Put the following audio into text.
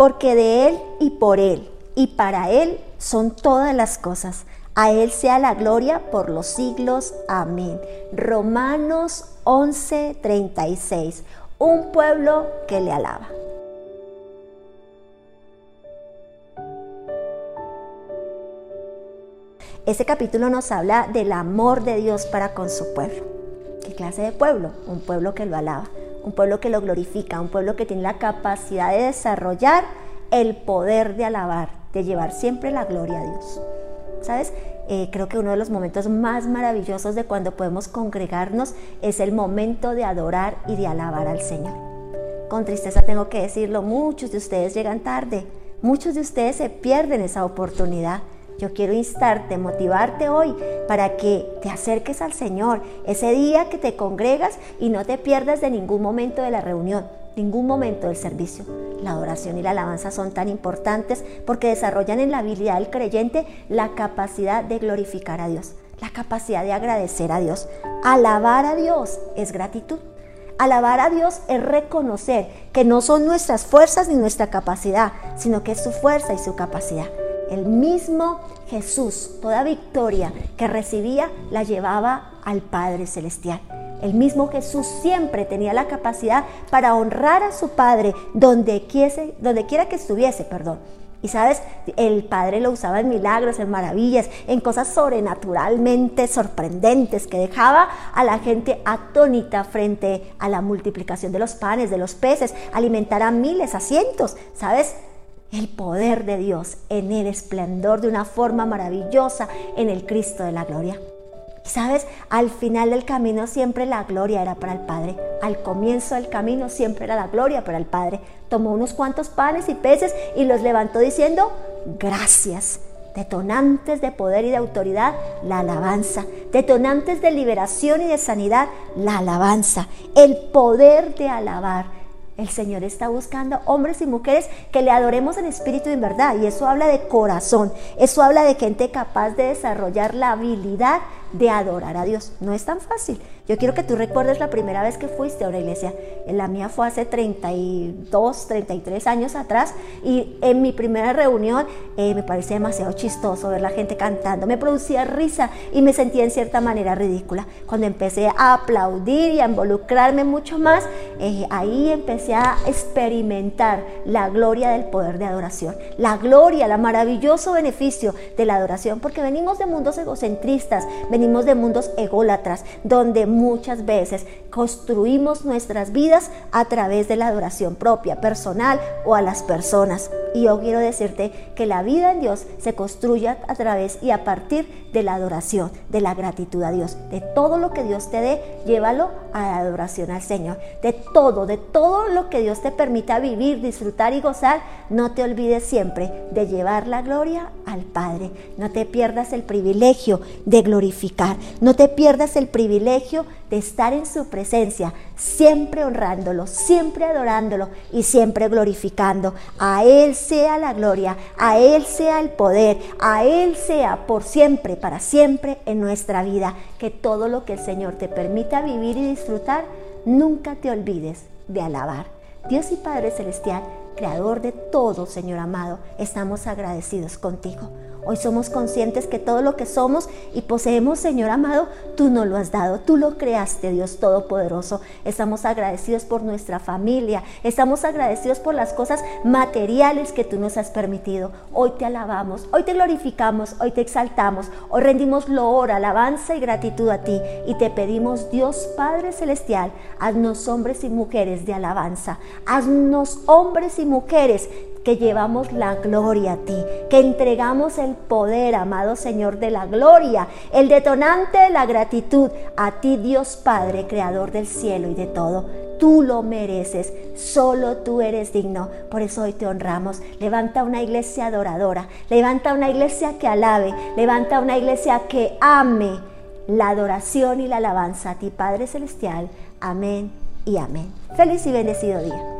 porque de Él y por Él y para Él son todas las cosas. A Él sea la gloria por los siglos. Amén. Romanos 11:36. Un pueblo que le alaba. Este capítulo nos habla del amor de Dios para con su pueblo. ¿Qué clase de pueblo? Un pueblo que lo alaba, un pueblo que lo glorifica, un pueblo que tiene la capacidad de desarrollar el poder de alabar, de llevar siempre la gloria a Dios. ¿Sabes? Eh, creo que uno de los momentos más maravillosos de cuando podemos congregarnos es el momento de adorar y de alabar al Señor. Con tristeza tengo que decirlo, muchos de ustedes llegan tarde, muchos de ustedes se pierden esa oportunidad. Yo quiero instarte, motivarte hoy para que te acerques al Señor ese día que te congregas y no te pierdas de ningún momento de la reunión, ningún momento del servicio. La adoración y la alabanza son tan importantes porque desarrollan en la habilidad del creyente la capacidad de glorificar a Dios, la capacidad de agradecer a Dios. Alabar a Dios es gratitud. Alabar a Dios es reconocer que no son nuestras fuerzas ni nuestra capacidad, sino que es su fuerza y su capacidad. El mismo Jesús, toda victoria que recibía, la llevaba al Padre Celestial. El mismo Jesús siempre tenía la capacidad para honrar a su Padre donde, donde quiera que estuviese, perdón. Y sabes, el Padre lo usaba en milagros, en maravillas, en cosas sobrenaturalmente sorprendentes que dejaba a la gente atónita frente a la multiplicación de los panes, de los peces, alimentar a miles, a cientos, ¿sabes? El poder de Dios en el esplendor de una forma maravillosa en el Cristo de la gloria. Y sabes, al final del camino siempre la gloria era para el Padre. Al comienzo del camino siempre era la gloria para el Padre. Tomó unos cuantos panes y peces y los levantó diciendo, gracias. Detonantes de poder y de autoridad, la alabanza. Detonantes de liberación y de sanidad, la alabanza. El poder de alabar el Señor está buscando hombres y mujeres que le adoremos en espíritu y en verdad. Y eso habla de corazón. Eso habla de gente capaz de desarrollar la habilidad de adorar a Dios. No es tan fácil. Yo quiero que tú recuerdes la primera vez que fuiste a una iglesia. En la mía fue hace 32, 33 años atrás y en mi primera reunión eh, me parecía demasiado chistoso ver la gente cantando. Me producía risa y me sentía en cierta manera ridícula. Cuando empecé a aplaudir y a involucrarme mucho más, eh, ahí empecé a experimentar la gloria del poder de adoración. La gloria, la maravilloso beneficio de la adoración, porque venimos de mundos egocentristas, venimos de mundos ególatras, donde muchas veces construimos nuestras vidas a través de la adoración propia, personal o a las personas. Y yo quiero decirte que la vida en Dios se construye a través y a partir de la adoración, de la gratitud a Dios. De todo lo que Dios te dé, llévalo a la adoración al Señor. De todo, de todo lo que Dios te permita vivir, disfrutar y gozar, no te olvides siempre de llevar la gloria al Padre. No te pierdas el privilegio de glorificar. No te pierdas el privilegio de estar en su presencia, siempre honrándolo, siempre adorándolo y siempre glorificando. A Él sea la gloria, a Él sea el poder, a Él sea por siempre, para siempre en nuestra vida. Que todo lo que el Señor te permita vivir y disfrutar, nunca te olvides de alabar. Dios y Padre Celestial, Creador de todo, Señor amado, estamos agradecidos contigo. Hoy somos conscientes que todo lo que somos y poseemos, Señor amado, tú nos lo has dado, tú lo creaste, Dios Todopoderoso. Estamos agradecidos por nuestra familia, estamos agradecidos por las cosas materiales que tú nos has permitido. Hoy te alabamos, hoy te glorificamos, hoy te exaltamos, hoy rendimos loor, alabanza y gratitud a ti. Y te pedimos, Dios Padre Celestial, haznos hombres y mujeres de alabanza, haznos hombres y mujeres que llevamos la gloria a ti, que entregamos el poder, amado Señor de la gloria, el detonante de la gratitud a ti, Dios Padre, creador del cielo y de todo. Tú lo mereces, solo tú eres digno. Por eso hoy te honramos. Levanta una iglesia adoradora, levanta una iglesia que alabe, levanta una iglesia que ame la adoración y la alabanza a ti, Padre Celestial. Amén y amén. Feliz y bendecido día.